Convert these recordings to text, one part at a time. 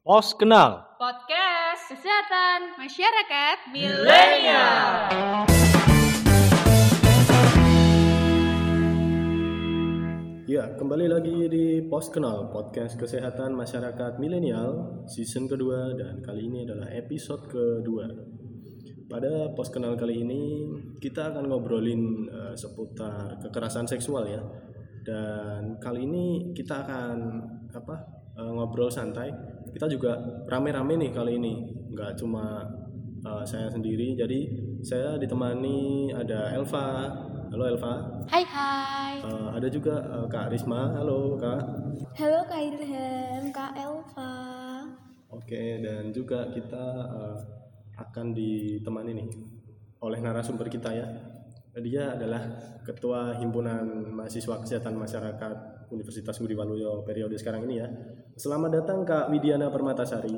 Pos kenal. Podcast Kesehatan Masyarakat Milenial. Ya, kembali lagi di Pos Kenal, podcast kesehatan masyarakat milenial, season kedua, dan kali ini adalah episode kedua. Pada Pos Kenal kali ini, kita akan ngobrolin eh, seputar kekerasan seksual ya. Dan kali ini kita akan apa eh, ngobrol santai. Kita juga rame-rame nih kali ini, nggak cuma eh, saya sendiri. Jadi saya ditemani ada Elva. Halo Elva. Hai hai Eh, ada juga eh, Kak Risma. Halo Kak. Halo Kak Ilham, Kak Elva. Oke, dan juga kita eh, akan ditemani nih oleh narasumber kita ya. Dia adalah Ketua Himpunan Mahasiswa Kesehatan Masyarakat Universitas Budi Waluyo periode sekarang ini ya. Selamat datang Kak Widiana Permatasari.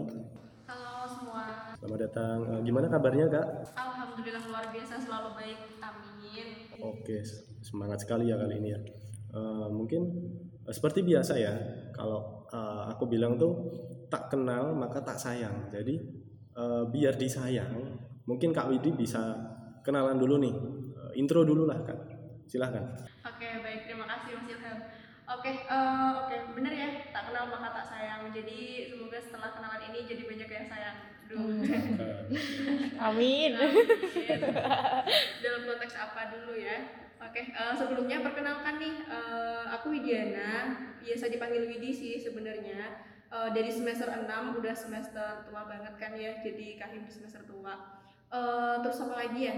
Halo semua Selamat datang. Eh, gimana kabarnya Kak? Alhamdulillah luar biasa selalu baik Amin Oke, semangat sekali ya kali ini ya. Eh, mungkin eh, seperti biasa ya, kalau eh, aku bilang tuh tak kenal maka tak sayang. Jadi eh, biar disayang, mungkin Kak Widi bisa kenalan dulu nih, Eh, intro dulu lah Kak. Silahkan. Oke baik terima kasih Mas Ilham Oke eh, oke bener ya tak kenal maka tak sayang Jadi semoga setelah kenalan ini jadi banyak yang sayang Duh. Eh, Amin. Amin. Dalam konteks apa dulu ya? Oke, eh, sebelumnya perkenalkan nih, eh, aku Widiana, biasa dipanggil Widi sih sebenarnya. Eh, dari semester 6 udah semester tua banget kan ya, jadi kahim di semester tua. Eh, terus apa lagi ya?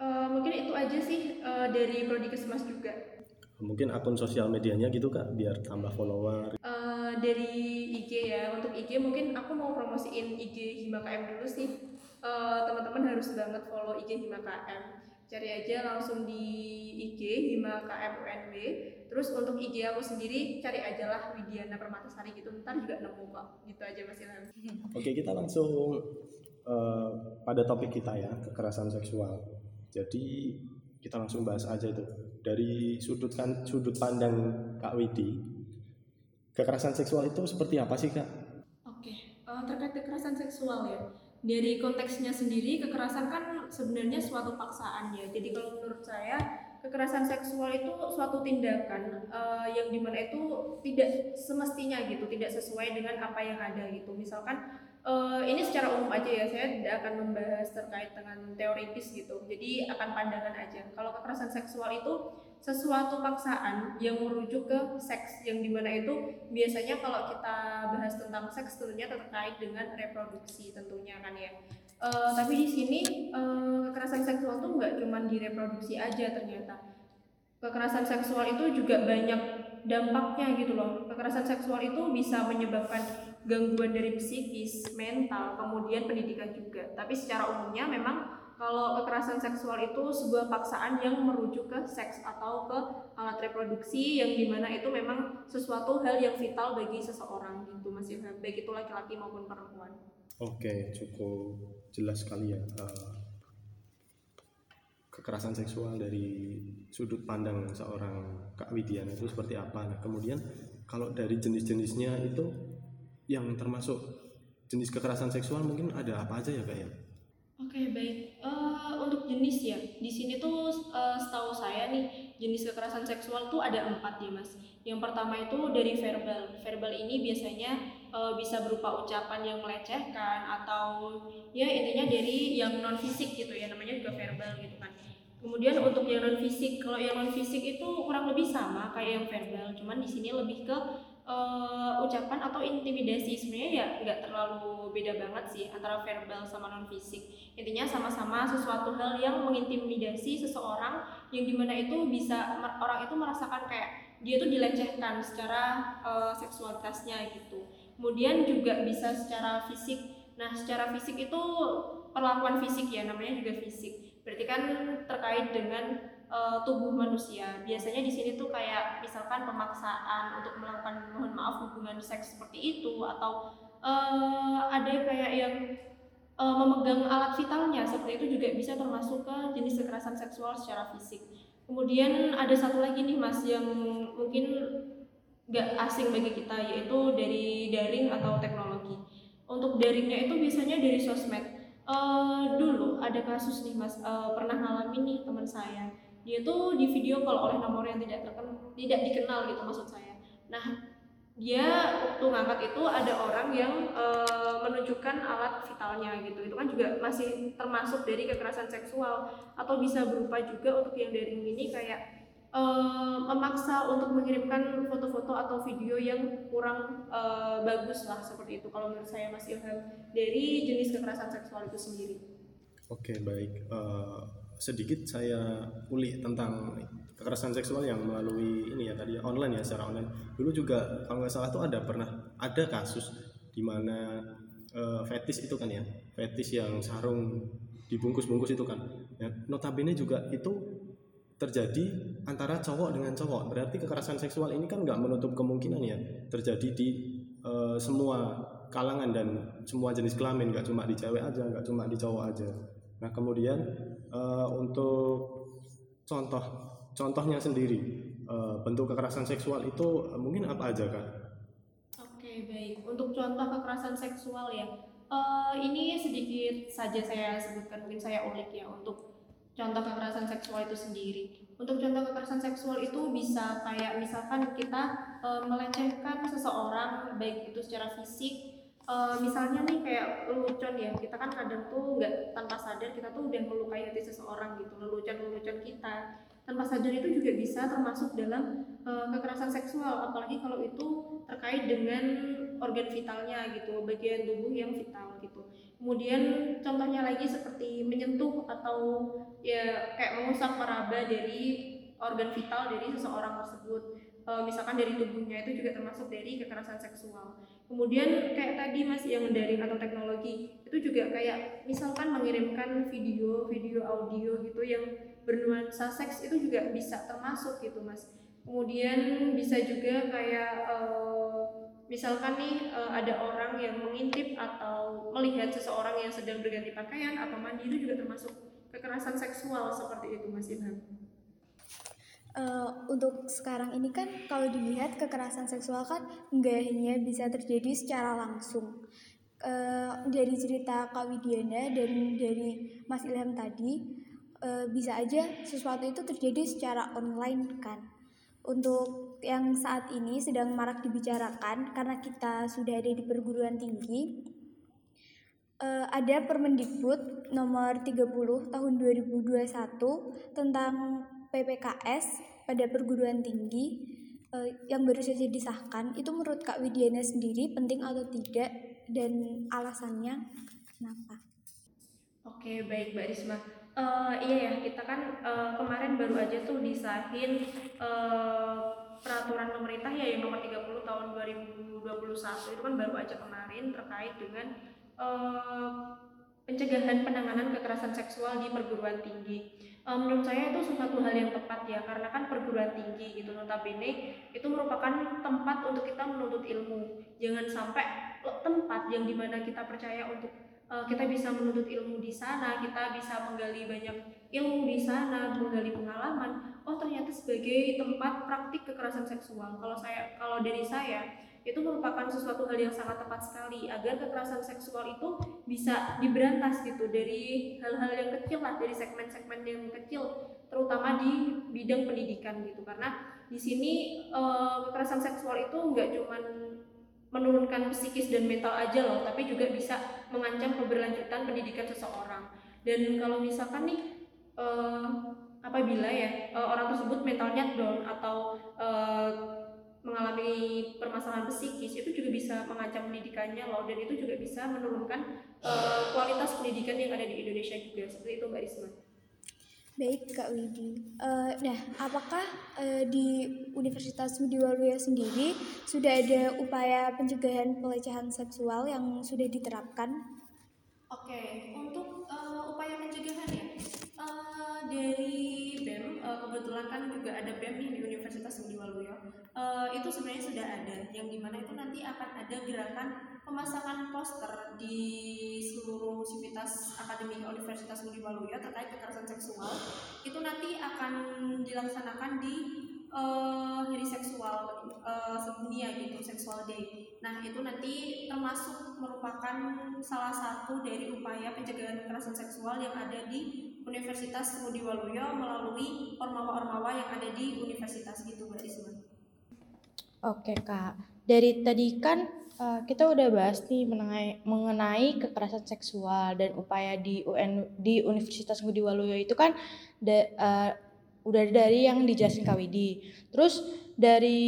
Eh, mungkin itu aja sih eh, dari Prodi Kesmas juga. Mungkin akun sosial medianya gitu Kak, biar tambah follower. Eh, dari IG ya, untuk IG mungkin aku mau promosiin IG Hima KM dulu sih. Eh, teman-teman harus banget follow IG Hima KM. Cari aja langsung di IG Hima KM UNB. Terus untuk IG aku sendiri cari aja lah Widiana Permatasari gitu. Ntar juga nemu kok. Gitu aja Mas Ilham. Oke, kita langsung eh, pada topik kita ya, kekerasan seksual. Jadi kita langsung bahas aja itu dari sudut kan sudut pandang Kak Widi. Kekerasan seksual itu seperti apa sih Kak? Oke, eh, terkait kekerasan seksual ya. Dari konteksnya sendiri, kekerasan kan sebenarnya suatu paksaan ya. Jadi kalau menurut saya, kekerasan seksual itu suatu tindakan eh, yang di mana itu tidak semestinya gitu, tidak sesuai dengan apa yang ada gitu. Misalkan eh, ini secara umum aja ya, saya tidak akan membahas terkait dengan teoritis gitu. Jadi akan pandangan aja. Kalau kekerasan seksual itu sesuatu paksaan yang merujuk ke seks yang di mana itu biasanya kalau kita bahas tentang seks tentunya terkait dengan reproduksi tentunya kan ya Eh, tapi di sini eh, kekerasan seksual tuh nggak cuma di reproduksi aja ternyata kekerasan seksual itu juga banyak dampaknya gitu loh kekerasan seksual itu bisa menyebabkan gangguan dari psikis mental kemudian pendidikan juga. Tapi secara umumnya memang kalau kekerasan seksual itu sebuah paksaan yang merujuk ke seks atau ke alat reproduksi yang di mana itu memang sesuatu hal yang vital bagi seseorang gitu Mas Ilham. Baik itu laki-laki maupun perempuan. Oke, cukup jelas sekali ya eh, kekerasan seksual dari sudut pandang seorang Kak Widiana itu seperti apa. Nah, kemudian kalau dari jenis-jenisnya itu yang termasuk jenis kekerasan seksual mungkin ada apa aja ya Kak ya? Oke baik Eh, untuk jenis ya di sini tuh eh, setahu saya nih jenis kekerasan seksual tuh ada empat ya mas. Yang pertama itu dari verbal. Verbal ini biasanya eh, bisa berupa ucapan yang melecehkan atau ya intinya dari yang non fisik gitu ya namanya juga verbal gitu kan. Kemudian untuk yang non fisik, kalau yang non fisik itu kurang lebih sama kayak yang verbal, cuman di sini lebih ke eh, ucapan atau intimidasi sebenarnya ya nggak terlalu beda banget sih antara verbal sama non fisik. Intinya sama-sama sesuatu hal yang mengintimidasi seseorang yang di mana itu bisa orang itu merasakan kayak dia tuh dilecehkan secara eh, seksualitasnya gitu. Kemudian juga bisa secara fisik. Nah secara fisik itu perlakuan fisik ya namanya juga fisik. Berarti kan terkait dengan eh, tubuh manusia. Biasanya di sini tuh kayak misalkan pemaksaan untuk melakukan mohon maaf hubungan seks seperti itu atau eh, ada kayak yang eh, memegang alat vitalnya seperti itu juga bisa termasuk ke jenis kekerasan seksual secara fisik. Kemudian ada satu lagi nih mas yang mungkin nggak asing bagi kita yaitu dari daring atau teknologi. daringnya itu biasanya dari sosmed. Eh, dulu ada kasus nih mas, eh, pernah ngalamin nih teman saya. Dia di video call oleh nomor yang tidak terkenal, tidak dikenal gitu maksud saya. Nah dia waktu ngangkat itu ada orang yang eh, menunjukkan alat vitalnya gitu. Itu kan juga masih termasuk dari kekerasan seksual atau bisa berupa juga untuk yang daring ini kayak uh, memaksa untuk mengirimkan foto-foto atau video yang kurang uh, bagus lah seperti itu kalau menurut saya Mas Ilham dari jenis kekerasan seksual itu sendiri. Oke baik uh, sedikit saya ulik tentang kekerasan seksual yang melalui ini ya tadi online ya secara online dulu juga kalau nggak salah tuh ada pernah ada kasus di mana uh, fetis itu kan ya fetis yang sarung dibungkus-bungkus itu kan ya, notabene juga itu terjadi antara cowok dengan cowok. Berarti kekerasan seksual ini kan nggak menutup kemungkinan ya terjadi di uh, semua kalangan dan semua jenis kelamin, nggak cuma di cewek aja, nggak cuma di cowok aja. Nah kemudian uh, untuk contoh contohnya sendiri uh, bentuk kekerasan seksual itu uh, mungkin apa aja kan? Oke baik untuk contoh kekerasan seksual ya uh, ini sedikit saja saya sebutkan mungkin saya ulik ya untuk contoh kekerasan seksual itu sendiri. Untuk contoh kekerasan seksual itu bisa kayak misalkan kita e, melecehkan seseorang baik itu secara fisik e, misalnya nih kayak lelucon ya kita kan kadang tuh nggak tanpa sadar kita tuh udah melukai hati seseorang gitu lelucon-lelucon kita. Tanpa sadar itu juga bisa termasuk dalam e, kekerasan seksual apalagi kalau itu terkait dengan organ vitalnya gitu bagian tubuh yang vital gitu. Kemudian contohnya lagi seperti menyentuh atau ya kayak mengusap meraba dari organ vital dari seseorang tersebut misalkan dari tubuhnya itu juga termasuk dari kekerasan seksual kemudian kayak tadi mas yang dari atau teknologi itu juga kayak misalkan mengirimkan video video audio gitu yang bernuansa seks itu juga bisa termasuk gitu mas kemudian bisa juga kayak e, misalkan nih uh, ada orang yang mengintip atau melihat seseorang yang sedang berganti pakaian atau mandi itu juga termasuk kekerasan seksual seperti itu Mas Ilham. Uh, untuk sekarang ini kan kalau dilihat kekerasan seksual kan nggak hanya bisa terjadi secara langsung. Uh, dari cerita Kak Widiana dan dari Mas Ilham tadi uh, bisa aja sesuatu itu terjadi secara online kan untuk yang saat ini sedang marak dibicarakan karena kita sudah ada di perguruan tinggi uh, ada Permendikbud nomor 30 tahun 2021 tentang PPKS pada perguruan tinggi uh, yang baru saja disahkan itu menurut Kak Widiana sendiri penting atau tidak dan alasannya kenapa? Oke baik Mbak Risma Uh, iya ya, kita kan uh, kemarin baru aja tuh disahin uh, peraturan pemerintah ya yang nomor 30 tahun 2021 itu kan baru aja kemarin terkait dengan uh, pencegahan penanganan kekerasan seksual di perguruan tinggi. Uh, menurut saya itu suatu hal yang tepat ya karena kan perguruan tinggi gitu notabene itu merupakan tempat untuk kita menuntut ilmu. Jangan sampai tempat yang di mana kita percaya untuk uh, kita bisa menuntut ilmu di sana, kita bisa menggali banyak ilmu di sana, menggali pengalaman. Oh ternyata sebagai tempat praktik kekerasan seksual. Kalau saya, kalau dari saya itu merupakan sesuatu hal yang sangat tepat sekali agar kekerasan seksual itu bisa diberantas gitu dari hal-hal yang kecil lah dari segmen-segmen yang kecil terutama di bidang pendidikan gitu karena di sini uh, kekerasan seksual itu nggak cuman menurunkan psikis dan mental aja loh, tapi juga bisa mengancam keberlanjutan pendidikan seseorang. Dan kalau misalkan nih uh, apabila ya uh, orang tersebut mentalnya down atau mengalami permasalahan psikis itu juga bisa mengancam pendidikannya loh dan itu juga bisa menurunkan uh, kualitas pendidikan yang ada di Indonesia juga seperti itu Mbak Risma. Baik Kak Widi. Uh, nah, apakah uh, di Universitas Mediwaluya sendiri sudah ada upaya pencegahan pelecehan seksual yang sudah diterapkan? Oke, untuk uh, upaya pencegahan ya, uh, dari BEM uh, kebetulan kan juga ada BEM nih di Universitas. Uh, itu sebenarnya sudah ada, yang di mana itu nanti akan ada gerakan pemasangan poster di seluruh sivitas akademik Universitas Budi Waluyo terkait kekerasan seksual itu nanti akan dilaksanakan di uh, hari seksual uh, sedunia gitu seksual day nah itu nanti termasuk merupakan salah satu dari upaya pencegahan kekerasan seksual yang ada di Universitas Ngudi Waluyo melalui ormawa-ormawa yang ada di universitas gitu Mbak Risma. Oke kak, dari tadi kan uh, kita udah bahas nih mengenai, mengenai kekerasan seksual dan upaya di UN di Universitas Ngudi Waluyo itu kan da, uh, udah dari yang dijelasin Kak Widi. Terus dari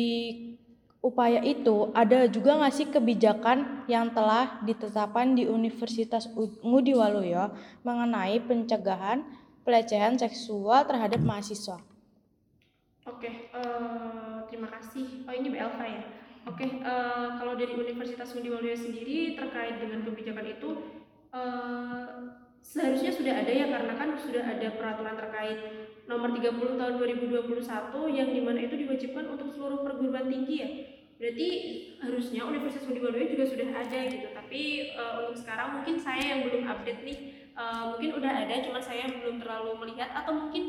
upaya itu ada juga nggak sih kebijakan yang telah ditetapkan di Universitas Ngudi Waluyo mengenai pencegahan pelecehan seksual terhadap mahasiswa? Oke, uh, terima kasih. Oh ini Elva ya. Oke, uh, kalau dari Universitas Ngudi Waluyo sendiri terkait dengan kebijakan itu uh, seharusnya sudah ada ya karena kan sudah ada peraturan terkait nomor 30 tahun 2021 yang di mana itu diwajibkan untuk seluruh perguruan tinggi ya. Berarti harusnya Universitas Ngudi Waluyo juga sudah ada gitu. Tapi uh, untuk sekarang mungkin saya yang belum update nih, uh, mungkin udah ada, cuma saya belum terlalu melihat atau mungkin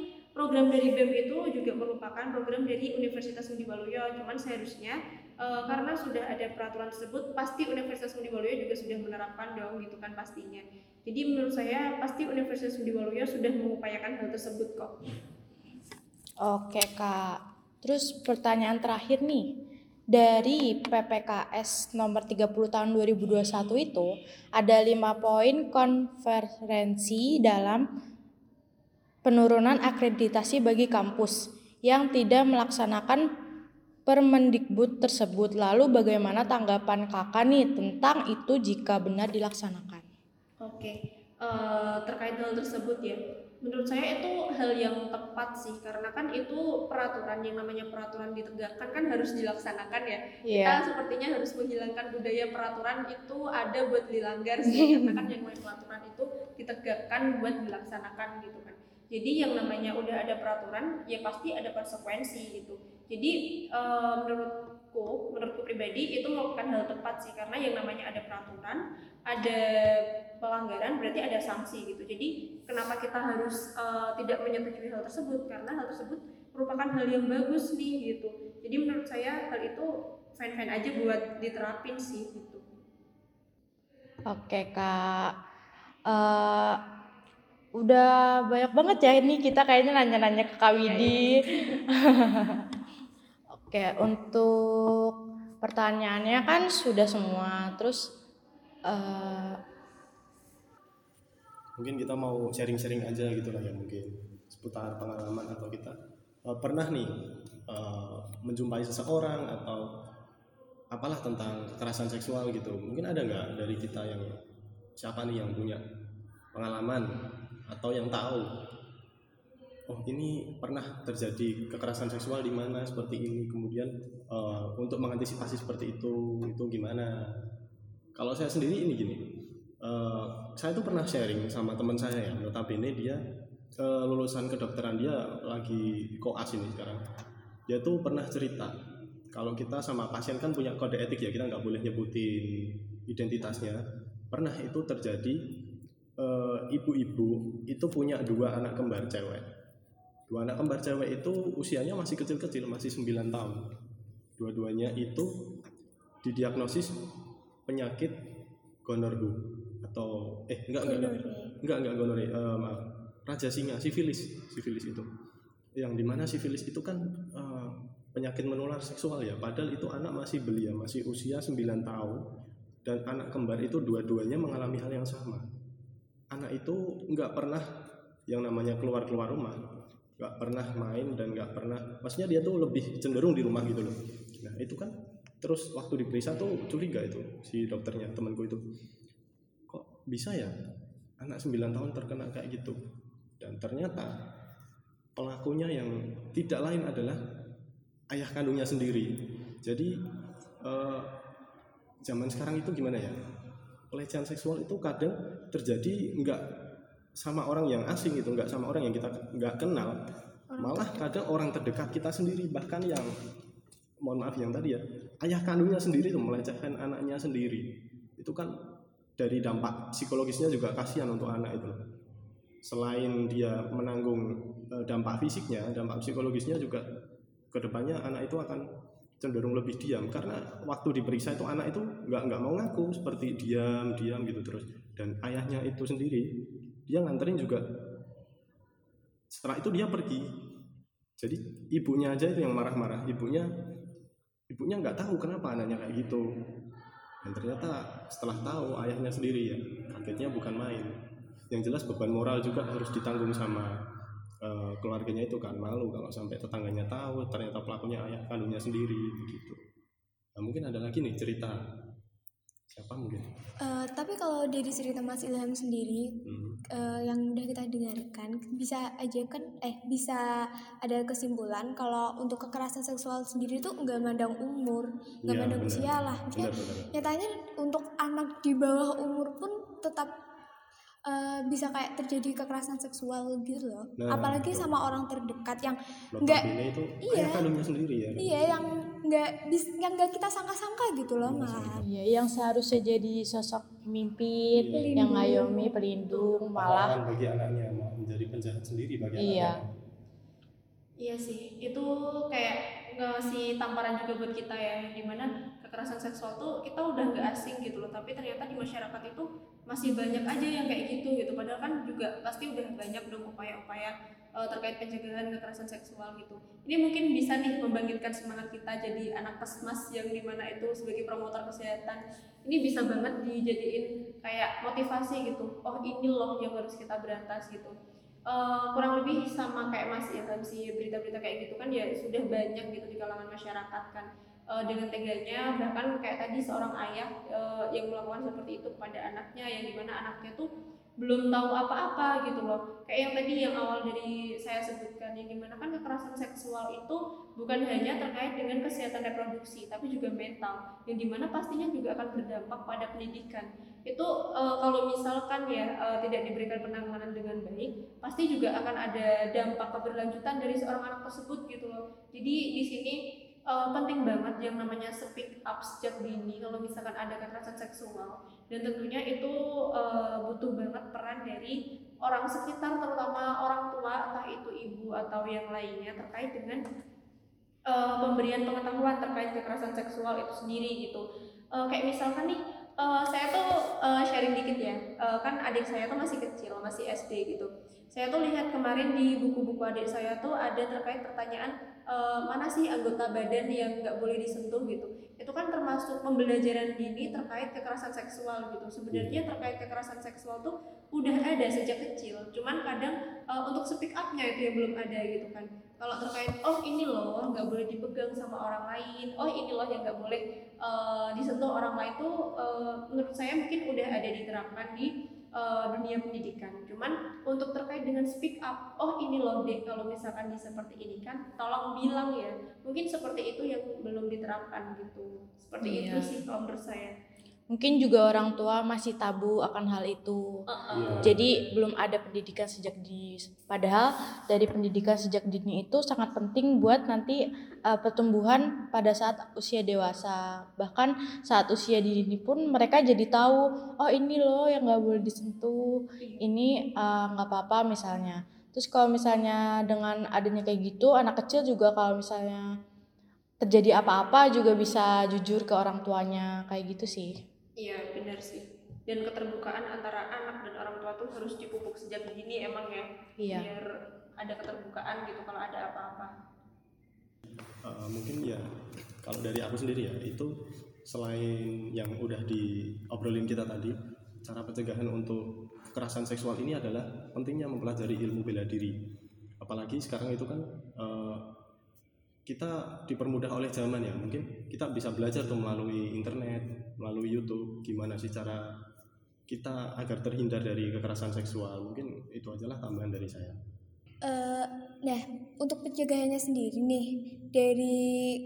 program dari BEM itu juga merupakan program dari Universitas Ngudi Waluyo cuman seharusnya e, karena sudah ada peraturan tersebut pasti Universitas Ngudi Waluyo juga sudah menerapkan dong gitu kan pastinya. Jadi menurut saya pasti Universitas Ngudi Waluyo sudah mengupayakan hal tersebut kok. Oke kak. Terus pertanyaan terakhir nih. Dari PPKS nomor 30 tahun 2021 itu ada lima poin konferensi dalam penurunan akreditasi bagi kampus yang tidak melaksanakan Permendikbud tersebut. Lalu bagaimana tanggapan kakak nih tentang itu jika benar dilaksanakan? Oke, uh, terkait hal tersebut ya, menurut saya itu hal yang tepat sih karena kan itu peraturan yang namanya peraturan ditegakkan kan harus dilaksanakan ya. Yeah. Kita sepertinya harus menghilangkan budaya peraturan itu ada buat dilanggar sih karena kan yang namanya peraturan itu ditegakkan buat dilaksanakan gitu kan jadi yang namanya udah ada peraturan ya pasti ada konsekuensi gitu. Jadi e, menurutku menurutku pribadi itu merupakan hal tepat sih karena yang namanya ada peraturan ada pelanggaran berarti ada sanksi gitu. Jadi kenapa kita harus e, tidak menyetujui hal tersebut? Karena hal tersebut merupakan hal yang bagus nih gitu. Jadi menurut saya hal itu fine fine aja buat diterapin sih gitu. Oke kak. Uh, udah banyak banget ya ini kita kayaknya nanya-nanya ke Kak Widi. Oke, untuk pertanyaannya kan sudah semua. Terus uh, mungkin kita mau sharing-sharing aja gitu lah ya mungkin seputar pengalaman atau kita uh, pernah nih uh, menjumpai seseorang atau apalah tentang kekerasan seksual gitu. Mungkin ada nggak dari kita yang siapa nih yang punya pengalaman atau yang tahu? Oh ini pernah terjadi kekerasan seksual di mana seperti ini? Kemudian uh, untuk mengantisipasi seperti itu itu gimana? Kalau saya sendiri ini gini uh, saya tuh pernah sharing sama teman saya ya notabene dia uh, lulusan kedokteran dia lagi koas ini sekarang. Dia tuh pernah cerita kalau kita sama pasien kan punya kode etik ya kita nggak boleh nyebutin identitasnya. Pernah itu terjadi ibu-ibu uh, itu punya dua anak kembar cewek. Dua anak kembar cewek itu usianya masih kecil-kecil, masih 9 tahun. Dua-duanya itu didiagnosis penyakit gonorhu atau eh enggak enggak enggak. Enggak enggak gonore uh, maaf. Raja singa sifilis sifilis itu. Yang di mana sifilis itu kan uh, penyakit menular seksual ya. Padahal itu anak masih belia masih usia 9 tahun. Dan anak kembar itu dua-duanya mengalami hal yang sama anak itu nggak pernah yang namanya keluar keluar rumah nggak pernah main dan nggak pernah maksudnya dia tuh lebih cenderung di rumah gitu loh. Nah itu kan terus waktu diperiksa tuh curiga itu si dokternya temanku itu. Kok bisa ya? Anak 9 tahun terkena kayak gitu. Dan ternyata pelakunya yang tidak lain adalah ayah kandungnya sendiri. Jadi eh, zaman sekarang itu gimana ya pelecehan seksual itu kadang terjadi nggak sama orang yang asing itu nggak sama orang yang kita nggak kenal. Malah kadang orang terdekat kita sendiri bahkan yang mohon maaf yang tadi ya ayah kandungnya sendiri itu melecehkan anaknya sendiri. Itu kan dari dampak psikologisnya juga kasihan untuk anak itu. Selain dia menanggung e, dampak fisiknya dampak psikologisnya juga ke depannya anak itu akan cenderung lebih diam karena waktu diperiksa itu anak itu nggak nggak mau ngaku seperti diam diam gitu terus. Dan ayahnya itu sendiri dia nganterin juga. Setelah itu dia pergi. Jadi ibunya aja itu yang marah-marah. Ibunya ibunya nggak tahu kenapa anaknya kayak gitu. Dan ternyata setelah tahu ayahnya sendiri ya kagetnya bukan main. Yang jelas beban moral juga harus ditanggung sama uh, keluarganya itu kan malu kalau sampai tetangganya tahu ternyata pelakunya ayah kandungnya sendiri begitu. Nah, mungkin ada lagi nih cerita. Siapa mungkin? Uh, tapi kalau dari cerita Mas Ilham sendiri hmm. uh, yang udah kita dengarkan bisa aja kan eh bisa ada kesimpulan kalau untuk kekerasan seksual sendiri tuh nggak mandang umur nggak ya, mandang bener. usia lah. Nyatanya untuk anak di bawah umur pun tetap uh, bisa kayak terjadi kekerasan seksual gitu loh. Nah, apalagi betul. sama orang terdekat yang nggak iya. sendiri ya. Iya yang nggak yang nggak kita sangka-sangka gitu loh iya, malah iya yang seharusnya jadi sosok pemimpin iya. yang ngayomi pelindung malah bagi anaknya menjadi penjahat sendiri bagi iya. anaknya. iya sih itu kayak ngasih tamparan juga buat kita ya di mana kekerasan seksual tuh kita udah nggak asing gitu loh tapi ternyata di masyarakat itu masih banyak aja yang kayak gitu gitu. Padahal kan juga pasti udah banyak dong upaya-upaya uh, terkait pencegahan kekerasan seksual gitu. Ini mungkin bisa nih membangkitkan semangat kita jadi anak kesmas yang di mana itu sebagai promotor kesehatan. Ini bisa banget dijadiin kayak motivasi gitu. Oh ini loh yang harus kita berantas gitu. Uh, kurang lebih sama kayak mas ya kan si berita-berita kayak gitu kan ya sudah banyak gitu di kalangan masyarakat kan uh, dengan teganya bahkan kayak tadi seorang ayah uh, yang melakukan seperti itu kepada anaknya yang di mana anaknya tuh belum tahu apa-apa gitu loh. Kayak yang tadi yang awal dari saya sebutkan yang di mana kan kekerasan seksual itu bukan hanya terkait dengan kesehatan reproduksi tapi juga mental yang di mana pastinya juga akan berdampak pada pendidikan. Itu uh, kalau misalkan ya uh, tidak diberikan penanganan dengan baik pasti juga akan ada dampak keberlanjutan dari seorang anak tersebut gitu loh. Jadi di sini uh, penting banget yang namanya speak up sejak dini kalau misalkan ada kekerasan seksual. Dan tentunya itu uh, butuh banget peran dari orang sekitar terutama orang tua entah itu ibu atau yang lainnya terkait dengan uh, pemberian pengetahuan terkait kekerasan seksual itu sendiri gitu. Uh, kayak misalkan nih uh, saya tuh uh, sharing dikit ya. Uh, kan adik saya tuh masih kecil masih SD gitu. Saya tuh lihat kemarin di buku-buku adik saya tuh ada terkait pertanyaan uh, mana sih anggota badan yang nggak boleh disentuh gitu. Itu kan termasuk pembelajaran dini terkait kekerasan seksual gitu. Sebenarnya iya. terkait kekerasan seksual tuh udah ada sejak kecil. Cuman kadang uh, untuk speak upnya itu yang belum ada gitu kan. Kalau terkait oh ini loh nggak boleh dipegang sama orang lain. Oh ini loh yang nggak boleh uh, disentuh orang lain tuh uh, menurut saya mungkin udah ada diterapkan di uh, dunia pendidikan. Cuman untuk terkait dengan speak up, oh ini loh dek kalau misalkan di seperti ini kan, tolong bilang ya. Mungkin seperti itu yang belum diterapkan gitu. Seperti iya. itu sih kalau menurut saya mungkin juga orang tua masih tabu akan hal itu. Uh-uh. Jadi belum ada pendidikan sejak di padahal dari pendidikan sejak dini itu sangat penting buat nanti uh, pertumbuhan pada saat usia dewasa. Bahkan saat usia dini pun mereka jadi tahu, oh ini loh yang nggak boleh disentuh, ini eh, nggak uh, apa-apa misalnya. Terus kalau misalnya dengan adanya kayak gitu, anak kecil juga kalau misalnya terjadi apa-apa juga bisa jujur ke orang tuanya kayak gitu sih. Iya benar sih. Dan keterbukaan antara anak dan orang tua tuh harus dipupuk sejak dini emang ya. Iya. Biar ada keterbukaan gitu kalau ada apa-apa. Uh, mungkin ya kalau dari aku sendiri ya itu selain yang udah diobrolin kita tadi cara pencegahan untuk kekerasan seksual ini adalah pentingnya mempelajari ilmu bela diri apalagi sekarang itu kan uh, kita dipermudah oleh zaman ya. Mungkin kita bisa belajar tuh melalui internet melalui YouTube gimana sih cara kita agar terhindar dari kekerasan seksual. Mungkin itu ajalah tambahan dari saya. Uh, nah untuk pencegahannya sendiri nih dari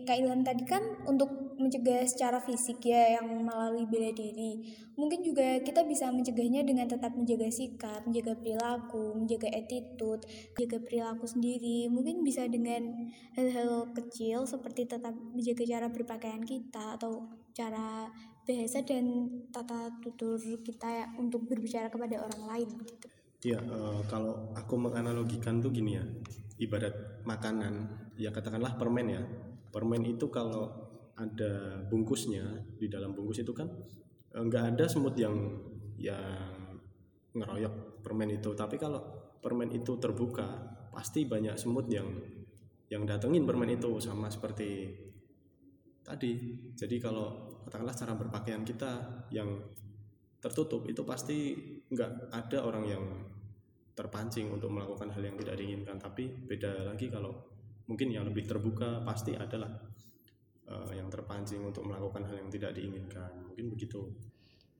Kak Ilham tadi kan untuk mencegah secara fisik ya yang melalui bela diri. Mungkin juga kita bisa mencegahnya dengan tetap menjaga sikap menjaga perilaku menjaga attitude menjaga perilaku sendiri. Mungkin bisa dengan hal-hal kecil seperti tetap menjaga cara berpakaian kita atau cara bahasa dan tata tutur kita ya untuk berbicara kepada orang lain. Gitu. Iya, uh, kalau aku menganalogikan tuh gini ya, ibarat makanan ya katakanlah permen ya. Permen itu kalau ada bungkusnya di dalam bungkus itu kan eh, nggak ada semut yang yang ngeroyok permen itu. Tapi kalau permen itu terbuka pasti banyak semut yang yang datengin permen itu sama seperti tadi. Jadi kalau katakanlah cara berpakaian kita yang tertutup itu pasti nggak ada orang yang terpancing untuk melakukan hal yang tidak diinginkan. Tapi beda lagi kalau mungkin yang lebih terbuka pasti adalah uh, yang terpancing untuk melakukan hal yang tidak diinginkan. Mungkin begitu.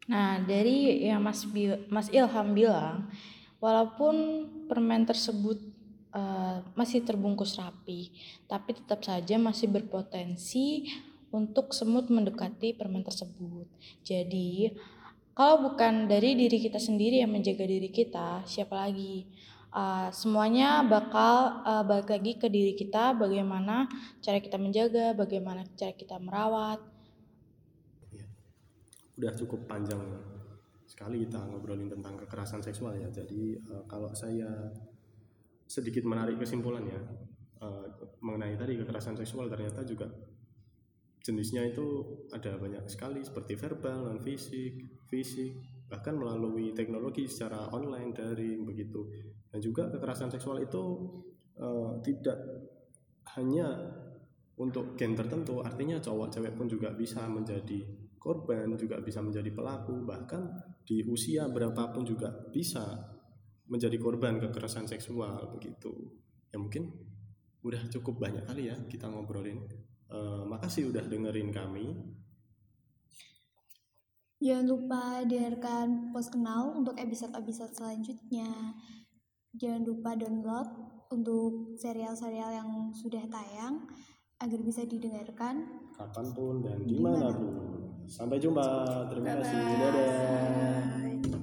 Nah, dari yang Mas, Bil- Mas Ilham bilang, walaupun permen tersebut uh, masih terbungkus rapi, tapi tetap saja masih berpotensi untuk semut mendekati permen tersebut. Jadi, kalau bukan dari diri kita sendiri yang menjaga diri kita, siapa lagi? Uh, semuanya bakal uh, balik lagi ke diri kita, bagaimana cara kita menjaga, bagaimana cara kita merawat. udah cukup panjang sekali kita ngobrolin tentang kekerasan seksual ya jadi uh, kalau saya sedikit menarik kesimpulannya uh, mengenai tadi kekerasan seksual ternyata juga jenisnya itu ada banyak sekali seperti verbal, non fisik, fisik, bahkan melalui teknologi secara online daring begitu. Dan juga kekerasan seksual itu uh, tidak hanya untuk gen tertentu, artinya cowok cewek pun juga bisa menjadi korban juga bisa menjadi pelaku bahkan di usia berapapun juga bisa menjadi korban kekerasan seksual begitu ya mungkin udah cukup banyak kali ya kita ngobrolin uh, makasih udah dengerin kami Jangan lupa dengarkan post kenal untuk episode-episode selanjutnya. Jangan lupa download untuk serial-serial yang sudah tayang agar bisa didengarkan kapan pun dan di mana pun. Sampai jumpa. Terima kasih. Dadah.